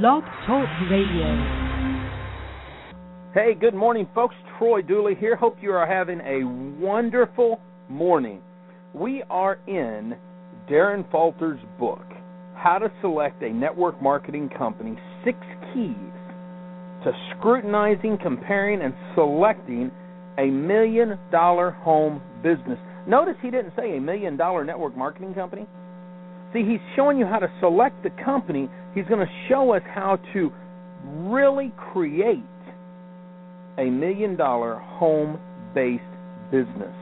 Blog Talk Radio. Hey, good morning, folks. Troy Dooley here. Hope you are having a wonderful morning. We are in Darren Falter's book, How to Select a Network Marketing Company Six Keys to Scrutinizing, Comparing, and Selecting a Million Dollar Home Business. Notice he didn't say a million dollar network marketing company. See, he's showing you how to select the company. He's going to show us how to really create a million dollar home based business.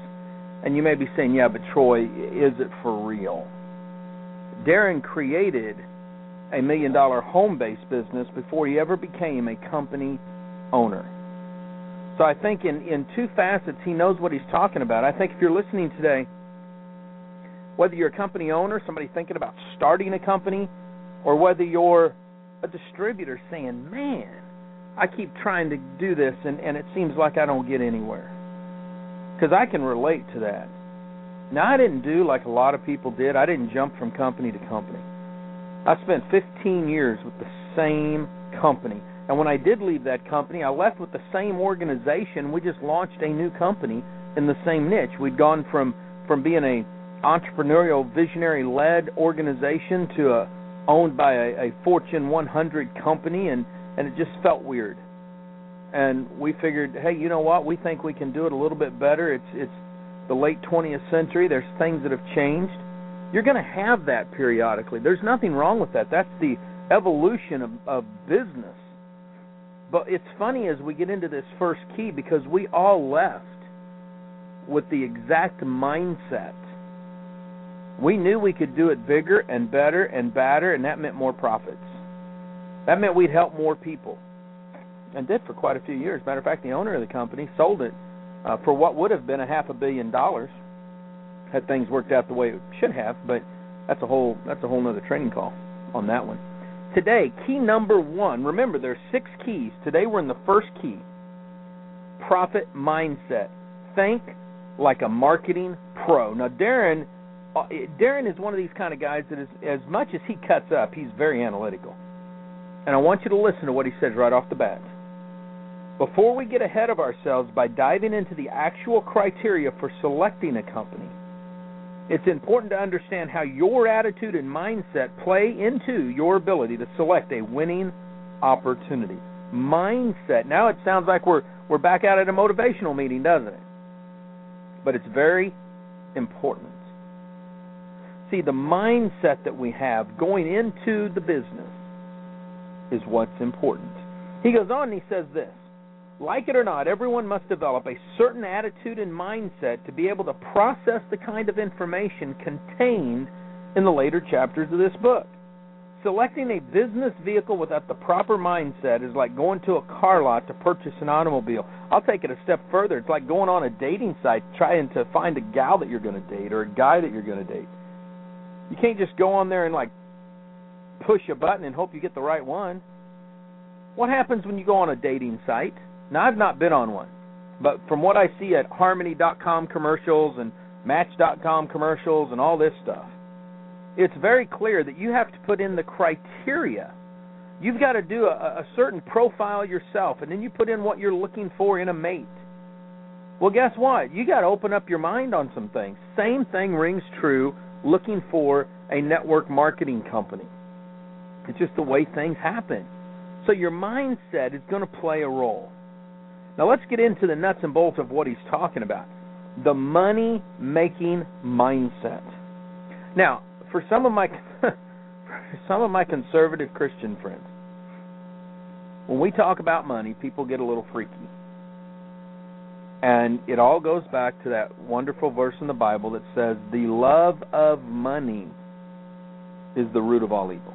And you may be saying, yeah, but Troy, is it for real? Darren created a million dollar home based business before he ever became a company owner. So I think in, in two facets, he knows what he's talking about. I think if you're listening today, whether you're a company owner, somebody thinking about starting a company, or whether you're a distributor saying, man, I keep trying to do this and, and it seems like I don't get anywhere. Because I can relate to that. Now, I didn't do like a lot of people did, I didn't jump from company to company. I spent 15 years with the same company. And when I did leave that company, I left with the same organization. We just launched a new company in the same niche. We'd gone from from being a entrepreneurial, visionary led organization to a owned by a, a Fortune 100 company, and and it just felt weird. And we figured, hey, you know what? We think we can do it a little bit better. It's it's the late 20th century. There's things that have changed. You're going to have that periodically. There's nothing wrong with that. That's the evolution of, of business. But it's funny as we get into this first key because we all left with the exact mindset. We knew we could do it bigger and better and badder, and that meant more profits. That meant we'd help more people, and did for quite a few years. Matter of fact, the owner of the company sold it uh, for what would have been a half a billion dollars had things worked out the way it should have. But that's a whole that's a whole other training call on that one. Today, key number one. Remember, there's six keys. Today, we're in the first key. Profit mindset. Think like a marketing pro. Now, Darren, Uh, Darren is one of these kind of guys that is, as much as he cuts up, he's very analytical. And I want you to listen to what he says right off the bat. Before we get ahead of ourselves by diving into the actual criteria for selecting a company, it's important to understand how your attitude and mindset play into your ability to select a winning opportunity. Mindset. Now it sounds like we're we're back out at a motivational meeting, doesn't it? But it's very important. See, the mindset that we have going into the business is what's important. He goes on and he says this like it or not, everyone must develop a certain attitude and mindset to be able to process the kind of information contained in the later chapters of this book. Selecting a business vehicle without the proper mindset is like going to a car lot to purchase an automobile. I'll take it a step further. It's like going on a dating site trying to find a gal that you're going to date or a guy that you're going to date. You can't just go on there and like push a button and hope you get the right one. What happens when you go on a dating site? Now, I've not been on one, but from what I see at Harmony.com commercials and Match.com commercials and all this stuff, it's very clear that you have to put in the criteria. You've got to do a, a certain profile yourself, and then you put in what you're looking for in a mate. Well, guess what? You got to open up your mind on some things. Same thing rings true looking for a network marketing company. It's just the way things happen. So your mindset is going to play a role. Now let's get into the nuts and bolts of what he's talking about. The money making mindset. Now, for some of my some of my conservative Christian friends, when we talk about money, people get a little freaky. And it all goes back to that wonderful verse in the Bible that says, The love of money is the root of all evil.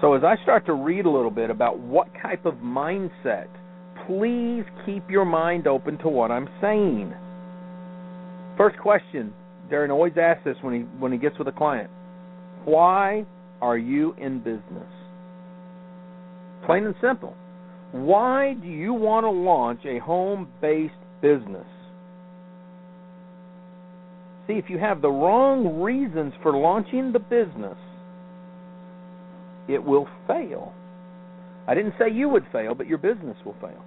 So as I start to read a little bit about what type of mindset, please keep your mind open to what I'm saying. First question, Darren always asks this when he when he gets with a client. Why are you in business? Plain and simple. Why do you want to launch a home-based business? See, if you have the wrong reasons for launching the business, it will fail. I didn't say you would fail, but your business will fail.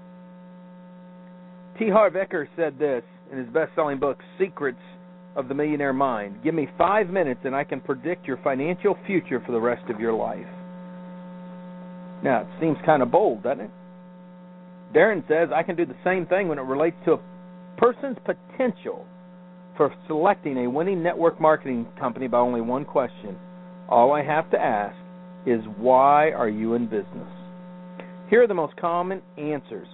T. Harv Eker said this in his best selling book, Secrets of the Millionaire Mind. Give me five minutes and I can predict your financial future for the rest of your life. Now, it seems kind of bold, doesn't it? Darren says I can do the same thing when it relates to a person's potential for selecting a winning network marketing company by only one question. All I have to ask is why are you in business? Here are the most common answers.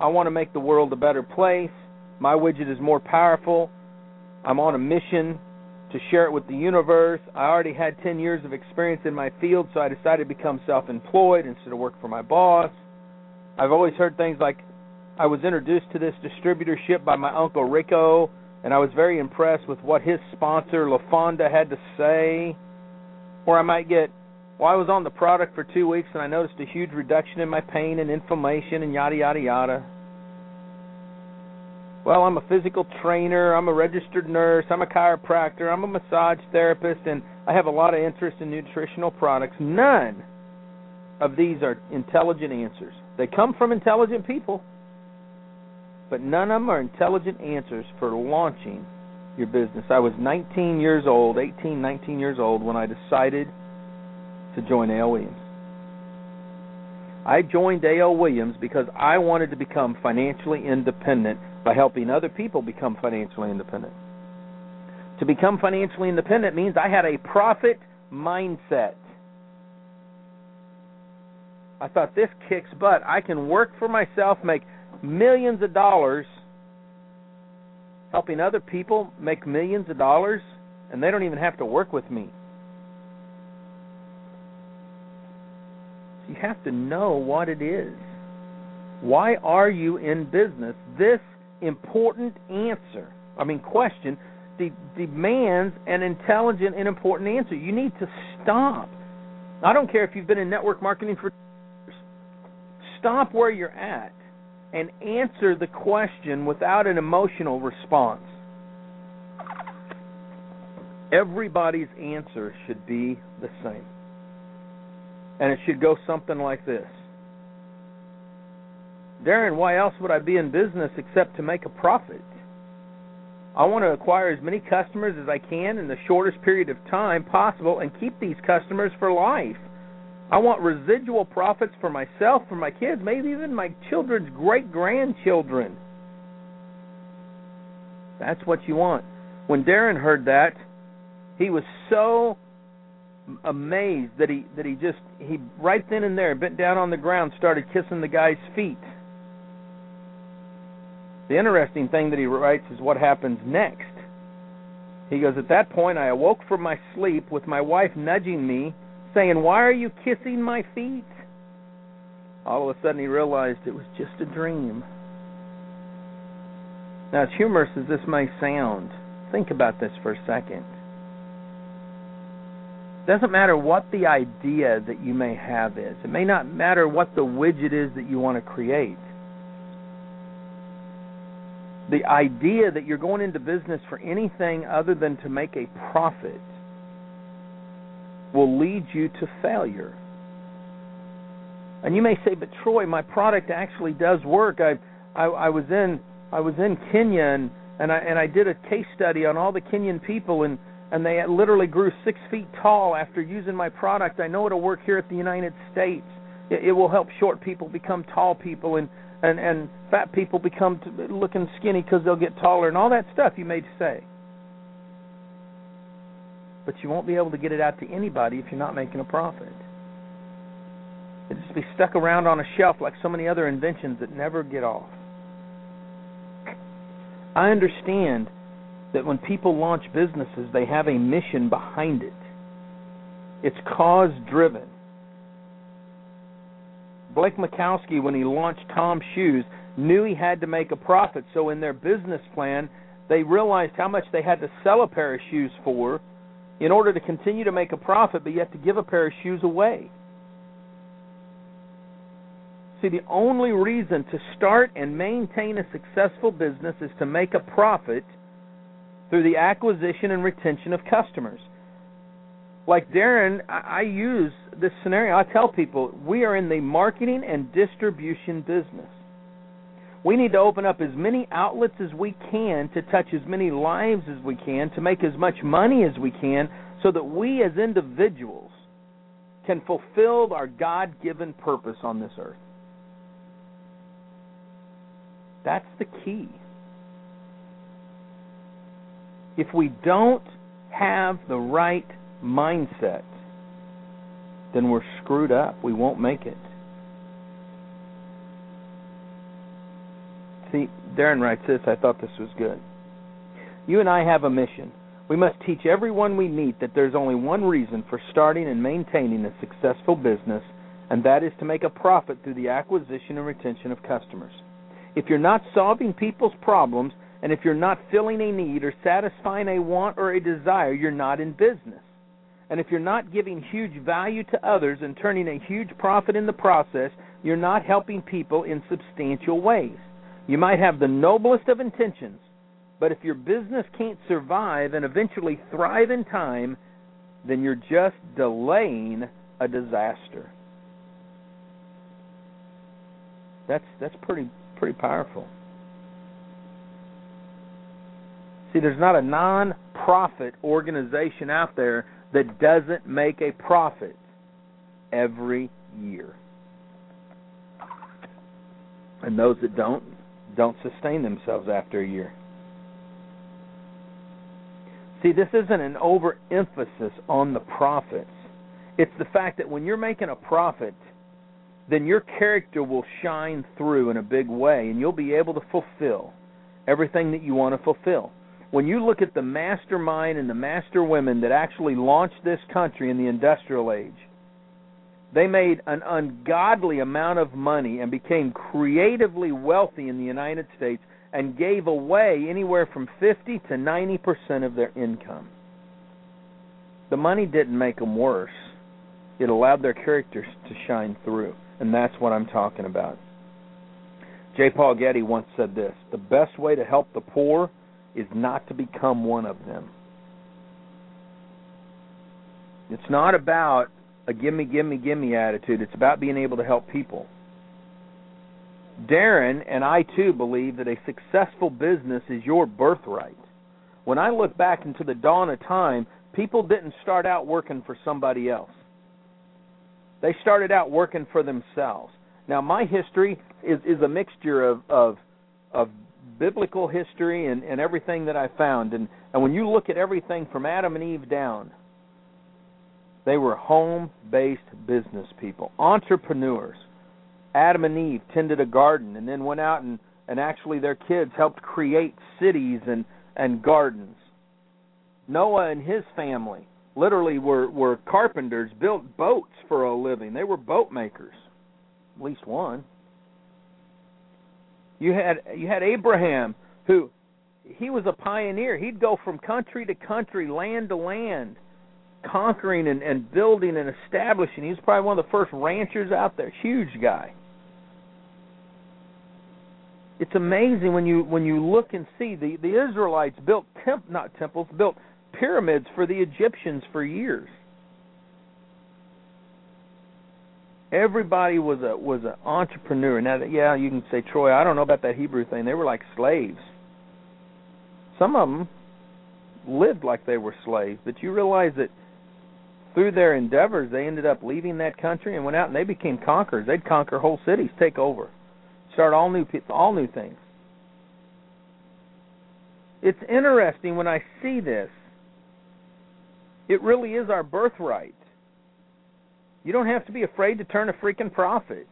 I want to make the world a better place. My widget is more powerful. I'm on a mission to share it with the universe. I already had 10 years of experience in my field, so I decided to become self employed instead of work for my boss. I've always heard things like I was introduced to this distributorship by my uncle Rico, and I was very impressed with what his sponsor LaFonda had to say. Or I might get, well, I was on the product for two weeks and I noticed a huge reduction in my pain and inflammation and yada yada yada. Well, I'm a physical trainer, I'm a registered nurse, I'm a chiropractor, I'm a massage therapist, and I have a lot of interest in nutritional products. None of these are intelligent answers. They come from intelligent people, but none of them are intelligent answers for launching your business. I was 19 years old, 18, 19 years old, when I decided to join A.L. Williams. I joined A.L. Williams because I wanted to become financially independent by helping other people become financially independent. To become financially independent means I had a profit mindset. I thought this kicks butt. I can work for myself, make millions of dollars helping other people make millions of dollars, and they don't even have to work with me. You have to know what it is. Why are you in business? This important answer, I mean, question, de- demands an intelligent and important answer. You need to stop. I don't care if you've been in network marketing for. Stop where you're at and answer the question without an emotional response. Everybody's answer should be the same. And it should go something like this Darren, why else would I be in business except to make a profit? I want to acquire as many customers as I can in the shortest period of time possible and keep these customers for life. I want residual profits for myself, for my kids, maybe even my children's great grandchildren. That's what you want. When Darren heard that, he was so amazed that he that he just he right then and there bent down on the ground started kissing the guy's feet the interesting thing that he writes is what happens next. He goes, At that point, I awoke from my sleep with my wife nudging me, saying, Why are you kissing my feet? All of a sudden, he realized it was just a dream. Now, as humorous as this may sound, think about this for a second. It doesn't matter what the idea that you may have is, it may not matter what the widget is that you want to create the idea that you're going into business for anything other than to make a profit will lead you to failure. And you may say, "But Troy, my product actually does work. I, I, I was in, I was in Kenya, and, and I and I did a case study on all the Kenyan people, and and they literally grew six feet tall after using my product. I know it'll work here at the United States. It, it will help short people become tall people, and and and fat people become t- looking skinny because they'll get taller and all that stuff you may say. But you won't be able to get it out to anybody if you're not making a profit. It'll just be stuck around on a shelf like so many other inventions that never get off. I understand that when people launch businesses, they have a mission behind it. It's cause driven. Blake Mycoskie, when he launched TOMS Shoes, knew he had to make a profit. So in their business plan, they realized how much they had to sell a pair of shoes for in order to continue to make a profit, but yet to give a pair of shoes away. See, the only reason to start and maintain a successful business is to make a profit through the acquisition and retention of customers. Like Darren, I, I use this scenario. I tell people we are in the marketing and distribution business. We need to open up as many outlets as we can to touch as many lives as we can, to make as much money as we can, so that we as individuals can fulfill our God given purpose on this earth. That's the key. If we don't have the right mindset, then we're screwed up. We won't make it. See, Darren writes this. I thought this was good. You and I have a mission. We must teach everyone we meet that there's only one reason for starting and maintaining a successful business, and that is to make a profit through the acquisition and retention of customers. If you're not solving people's problems, and if you're not filling a need or satisfying a want or a desire, you're not in business. And if you're not giving huge value to others and turning a huge profit in the process, you're not helping people in substantial ways. You might have the noblest of intentions, but if your business can't survive and eventually thrive in time, then you're just delaying a disaster. That's that's pretty pretty powerful. See, there's not a non-profit organization out there that doesn't make a profit every year. And those that don't don't sustain themselves after a year. See, this isn't an overemphasis on the profits. It's the fact that when you're making a profit, then your character will shine through in a big way and you'll be able to fulfill everything that you want to fulfill. When you look at the mastermind and the master women that actually launched this country in the industrial age, they made an ungodly amount of money and became creatively wealthy in the United States and gave away anywhere from 50 to 90% of their income. The money didn't make them worse. It allowed their characters to shine through, and that's what I'm talking about. J. Paul Getty once said this The best way to help the poor is not to become one of them. It's not about a gimme, gimme, gimme attitude. It's about being able to help people. Darren and I too believe that a successful business is your birthright. When I look back into the dawn of time, people didn't start out working for somebody else. They started out working for themselves. Now my history is, is a mixture of, of of biblical history and, and everything that I found and, and when you look at everything from Adam and Eve down, they were home based business people, entrepreneurs. Adam and Eve tended a garden and then went out and, and actually their kids helped create cities and, and gardens. Noah and his family literally were, were carpenters, built boats for a living. They were boat makers. At least one. You had you had Abraham who he was a pioneer. He'd go from country to country, land to land, conquering and, and building and establishing. He was probably one of the first ranchers out there. Huge guy. It's amazing when you when you look and see the the Israelites built temp not temples built pyramids for the Egyptians for years. Everybody was a was an entrepreneur. Now, yeah, you can say Troy. I don't know about that Hebrew thing. They were like slaves. Some of them lived like they were slaves, but you realize that through their endeavors, they ended up leaving that country and went out and they became conquerors. They'd conquer whole cities, take over, start all new all new things. It's interesting when I see this. It really is our birthright. You don't have to be afraid to turn a freaking profit.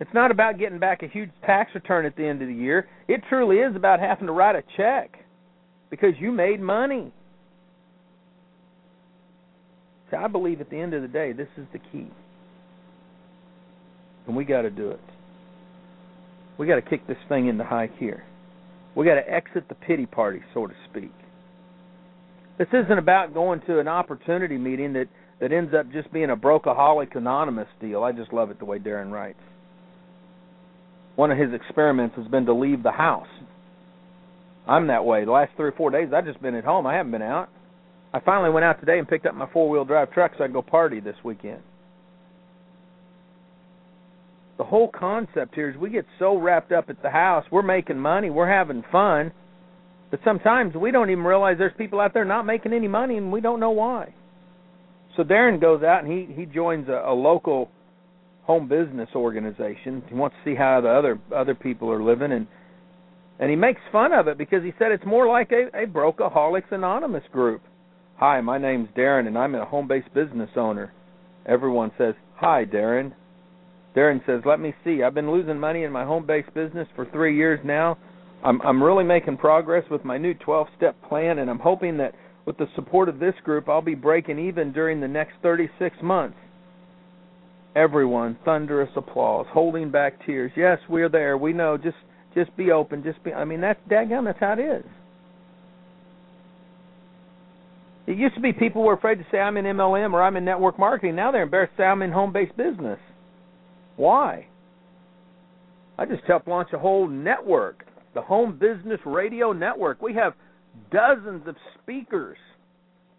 It's not about getting back a huge tax return at the end of the year. It truly is about having to write a check because you made money. See, I believe at the end of the day, this is the key. And we got to do it. We got to kick this thing into high gear. We got to exit the pity party, so to speak. This isn't about going to an opportunity meeting that, that ends up just being a Brokeaholic Anonymous deal. I just love it the way Darren writes. One of his experiments has been to leave the house. I'm that way. The last three or four days, I've just been at home. I haven't been out. I finally went out today and picked up my four wheel drive truck so I can go party this weekend. The whole concept here is we get so wrapped up at the house, we're making money, we're having fun, but sometimes we don't even realize there's people out there not making any money and we don't know why. So Darren goes out and he he joins a, a local home business organization. He wants to see how the other other people are living and and he makes fun of it because he said it's more like a, a Brokeaholics Anonymous group. Hi, my name's Darren and I'm a home based business owner. Everyone says, Hi Darren. Darren says, Let me see. I've been losing money in my home based business for three years now. I'm I'm really making progress with my new twelve step plan and I'm hoping that with the support of this group, I'll be breaking even during the next 36 months. Everyone, thunderous applause, holding back tears. Yes, we're there. We know. Just just be open. Just be. I mean, that's daggone. That's how it is. It used to be people were afraid to say I'm in MLM or I'm in network marketing. Now they're embarrassed to say I'm in home-based business. Why? I just helped launch a whole network, the Home Business Radio Network. We have dozens of speakers.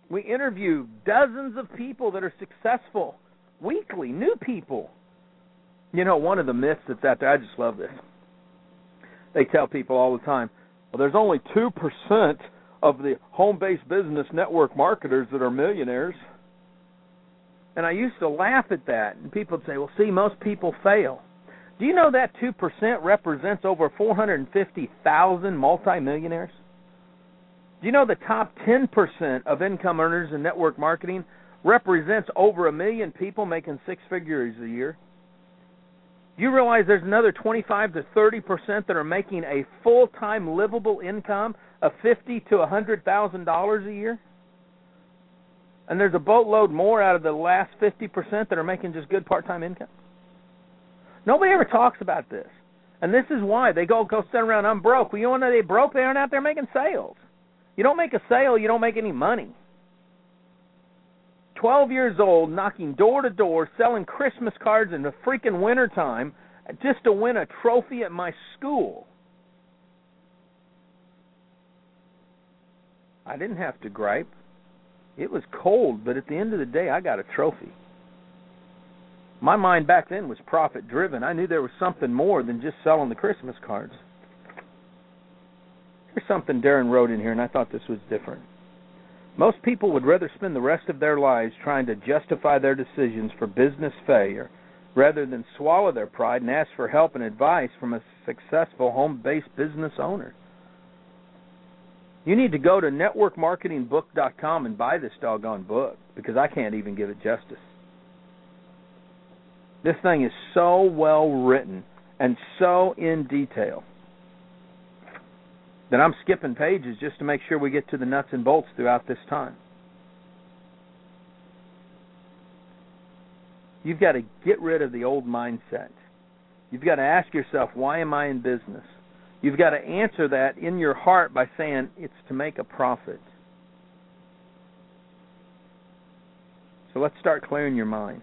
We interview dozens of people that are successful weekly, new people. You know, one of the myths that's out there, I just love this. They tell people all the time, well, there's only 2% of the home based business network marketers that are millionaires. And I used to laugh at that. And people would say, well, see, most people fail. Do you know that 2% represents over 450,000 multimillionaires? Do you know the top 10% of income earners in network marketing represents over a million people making six figures a year? You realize there's another 25 to 30% that are making a full-time livable income of 50 to a 100,000 dollars a year? And there's a boatload more out of the last 50% that are making just good part-time income. Nobody ever talks about this. And this is why they go go sit around I'm broke. Well, you know they broke? They aren't out there making sales. You don't make a sale, you don't make any money. 12 years old, knocking door to door, selling Christmas cards in the freaking wintertime just to win a trophy at my school. I didn't have to gripe. It was cold, but at the end of the day, I got a trophy. My mind back then was profit driven. I knew there was something more than just selling the Christmas cards. Here's something Darren wrote in here, and I thought this was different. Most people would rather spend the rest of their lives trying to justify their decisions for business failure rather than swallow their pride and ask for help and advice from a successful home based business owner. You need to go to networkmarketingbook.com and buy this doggone book because I can't even give it justice. This thing is so well written and so in detail that I'm skipping pages just to make sure we get to the nuts and bolts throughout this time. You've got to get rid of the old mindset. You've got to ask yourself, why am I in business? You've got to answer that in your heart by saying, it's to make a profit. So let's start clearing your mind.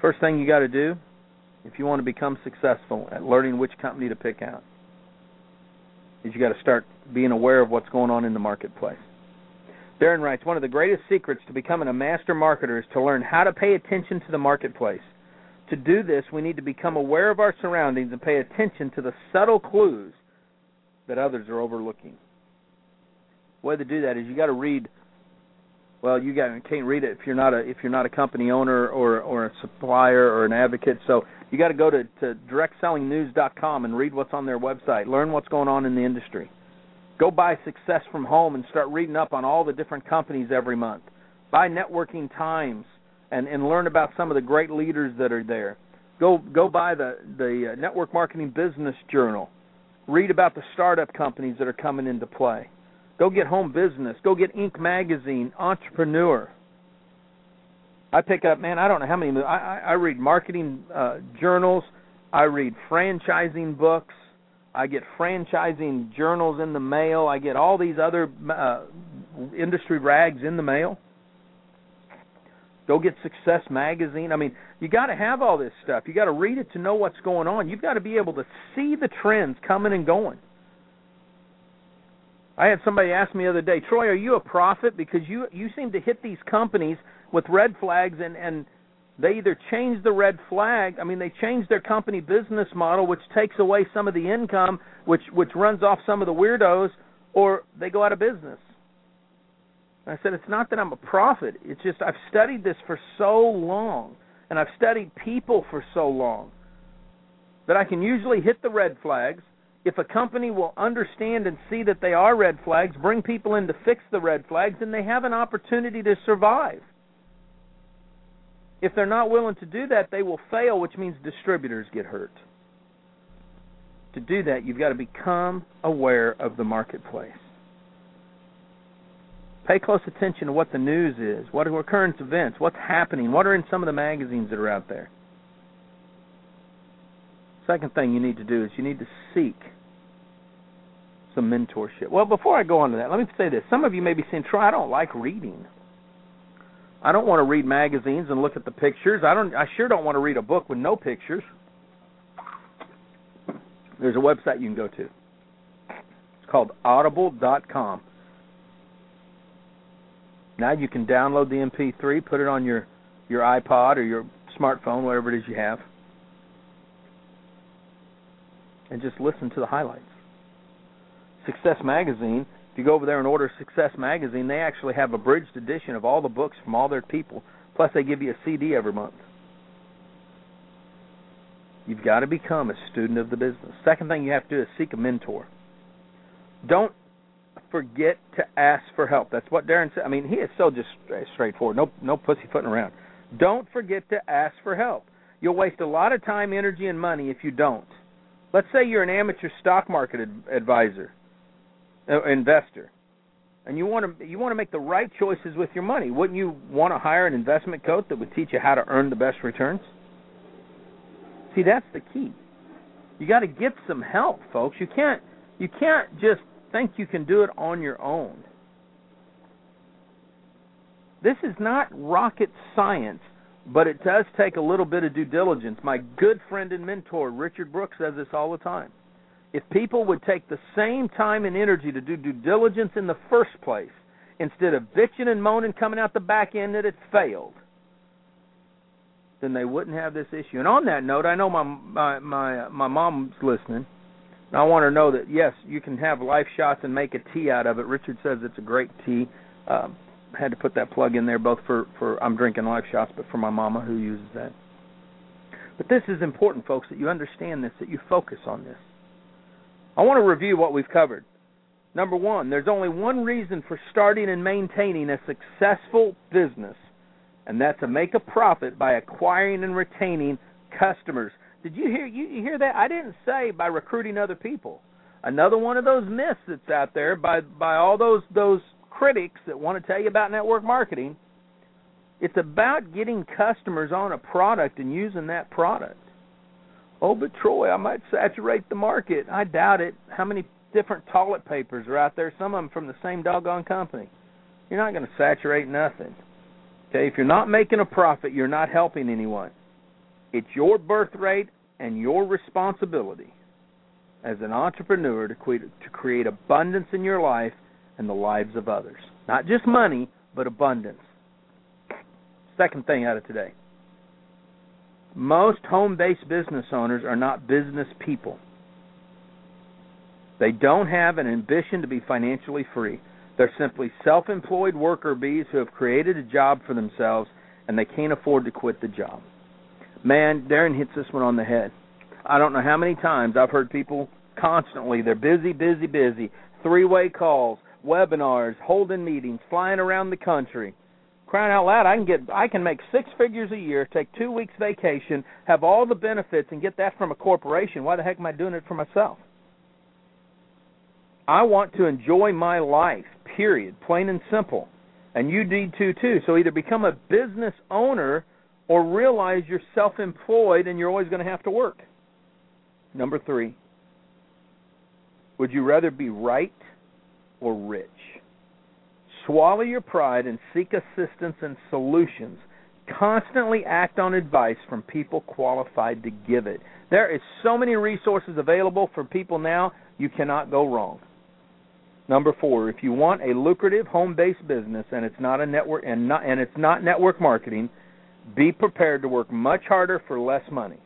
First thing you got to do if you want to become successful at learning which company to pick out is you got to start being aware of what's going on in the marketplace. Darren writes, one of the greatest secrets to becoming a master marketer is to learn how to pay attention to the marketplace. To do this, we need to become aware of our surroundings and pay attention to the subtle clues that others are overlooking. The way to do that is you got to read. Well, you got, can't read it if you're not a if you're not a company owner or or a supplier or an advocate. So you got to go to, to directSellingNews.com and read what's on their website. Learn what's going on in the industry. Go buy Success from Home and start reading up on all the different companies every month. Buy Networking Times and and learn about some of the great leaders that are there. Go go buy the the uh, Network Marketing Business Journal. Read about the startup companies that are coming into play. Go get Home Business. Go get Inc. Magazine, Entrepreneur. I pick up, man. I don't know how many. I I, I read marketing uh, journals. I read franchising books. I get franchising journals in the mail. I get all these other uh, industry rags in the mail. Go get Success Magazine. I mean, you got to have all this stuff. You got to read it to know what's going on. You've got to be able to see the trends coming and going. I had somebody ask me the other day, Troy, are you a prophet? Because you you seem to hit these companies with red flags and and they either change the red flag, I mean they change their company business model which takes away some of the income which which runs off some of the weirdos or they go out of business. And I said it's not that I'm a prophet, it's just I've studied this for so long and I've studied people for so long that I can usually hit the red flags if a company will understand and see that they are red flags, bring people in to fix the red flags, then they have an opportunity to survive. If they're not willing to do that, they will fail, which means distributors get hurt. To do that, you've got to become aware of the marketplace. Pay close attention to what the news is, what are current events, what's happening, what are in some of the magazines that are out there. Second thing you need to do is you need to seek some mentorship. Well, before I go on to that, let me say this. Some of you may be saying, "Troy, I don't like reading. I don't want to read magazines and look at the pictures. I don't. I sure don't want to read a book with no pictures." There's a website you can go to. It's called Audible.com. Now you can download the MP3, put it on your your iPod or your smartphone, whatever it is you have, and just listen to the highlights. Success Magazine, if you go over there and order Success Magazine, they actually have a bridged edition of all the books from all their people. Plus, they give you a CD every month. You've got to become a student of the business. Second thing you have to do is seek a mentor. Don't forget to ask for help. That's what Darren said. I mean, he is so just straightforward. No, no pussyfooting around. Don't forget to ask for help. You'll waste a lot of time, energy, and money if you don't. Let's say you're an amateur stock market advisor, uh, investor, and you want to you want to make the right choices with your money. Wouldn't you want to hire an investment coach that would teach you how to earn the best returns? See, that's the key. You got to get some help, folks. You can't you can't just think you can do it on your own. This is not rocket science but it does take a little bit of due diligence. My good friend and mentor, Richard Brooks, says this all the time. If people would take the same time and energy to do due diligence in the first place, instead of bitching and moaning coming out the back end that it failed, then they wouldn't have this issue. And on that note, I know my my my, my mom's listening. I want her to know that yes, you can have life shots and make a tea out of it. Richard says it's a great tea. Um, had to put that plug in there both for for I'm drinking life shots, but for my mama who uses that. But this is important, folks, that you understand this, that you focus on this. I want to review what we've covered. Number one, there's only one reason for starting and maintaining a successful business, and that's to make a profit by acquiring and retaining customers. Did you hear you, you hear that? I didn't say by recruiting other people. Another one of those myths that's out there by by all those those critics that want to tell you about network marketing. It's about getting customers on a product and using that product. Oh, but Troy, I might saturate the market. I doubt it. How many different toilet papers are out there? Some of them from the same doggone company. You're not going to saturate nothing. Okay, if you're not making a profit, you're not helping anyone. It's your birthright and your responsibility as an entrepreneur to create, to create abundance in your life and the lives of others. Not just money, but abundance. Second thing out of today. Most home based business owners are not business people. They don't have an ambition to be financially free. They're simply self employed worker bees who have created a job for themselves and they can't afford to quit the job. Man, Darren hits this one on the head. I don't know how many times I've heard people constantly, they're busy, busy, busy, three way calls, webinars, holding meetings, flying around the country. Crying out loud, I can get I can make six figures a year, take two weeks vacation, have all the benefits and get that from a corporation. Why the heck am I doing it for myself? I want to enjoy my life, period, plain and simple. And you need to too. So either become a business owner or realize you're self employed and you're always going to have to work. Number three, would you rather be right or rich. Swallow your pride and seek assistance and solutions. Constantly act on advice from people qualified to give it. There is so many resources available for people now, you cannot go wrong. Number four, if you want a lucrative home-based business and it's not a network and not and it's not network marketing, be prepared to work much harder for less money.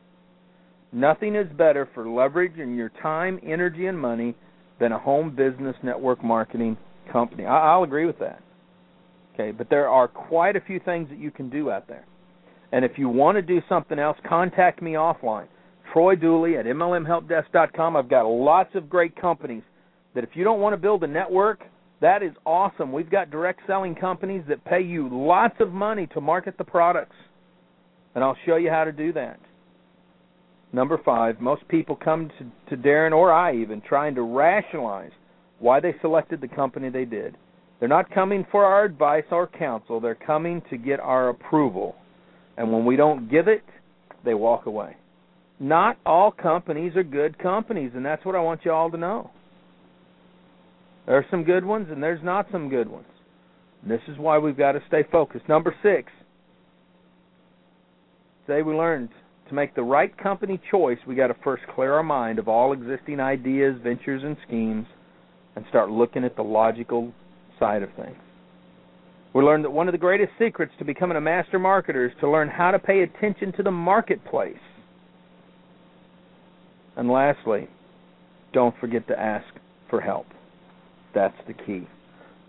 Nothing is better for leveraging your time, energy, and money than a home business network marketing company. I, will agree with that. Okay, but there are quite a few things that you can do out there. And if you want to do something else, contact me offline. Troy Dooley at MLMHelpDesk.com. I've got lots of great companies that if you don't want to build a network, that is awesome. We've got direct selling companies that pay you lots of money to market the products. And I'll show you how to do that. Number five, most people come to, to Darren or I even trying to rationalize why they selected the company they did. They're not coming for our advice or counsel, they're coming to get our approval. And when we don't give it, they walk away. Not all companies are good companies, and that's what I want you all to know. There are some good ones, and there's not some good ones. And this is why we've got to stay focused. Number six, today we learned to make the right company choice, we got to first clear our mind of all existing ideas, ventures, and schemes, and start looking at the logical side of things. We learned that one of the greatest secrets to becoming a master marketer is to learn how to pay attention to the marketplace. And lastly, don't forget to ask for help. That's the key.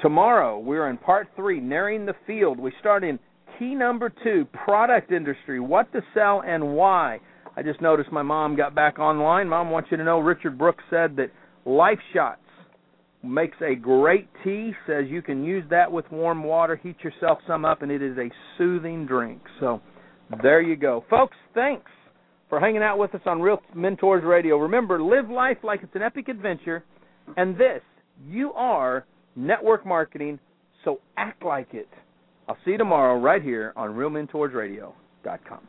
Tomorrow, we're in part three, Narrowing the Field. We start in key number two product industry, what to sell and why. I just noticed my mom got back online. Mom wants you to know Richard Brooks said that Life Shots makes a great tea, says you can use that with warm water, heat yourself some up, and it is a soothing drink. So there you go. Folks, thanks for hanging out with us on Real Mentors Radio. Remember, live life like it's an epic adventure, and this, you are network marketing, so act like it. I'll see you tomorrow right here on RealMentorsRadio.com.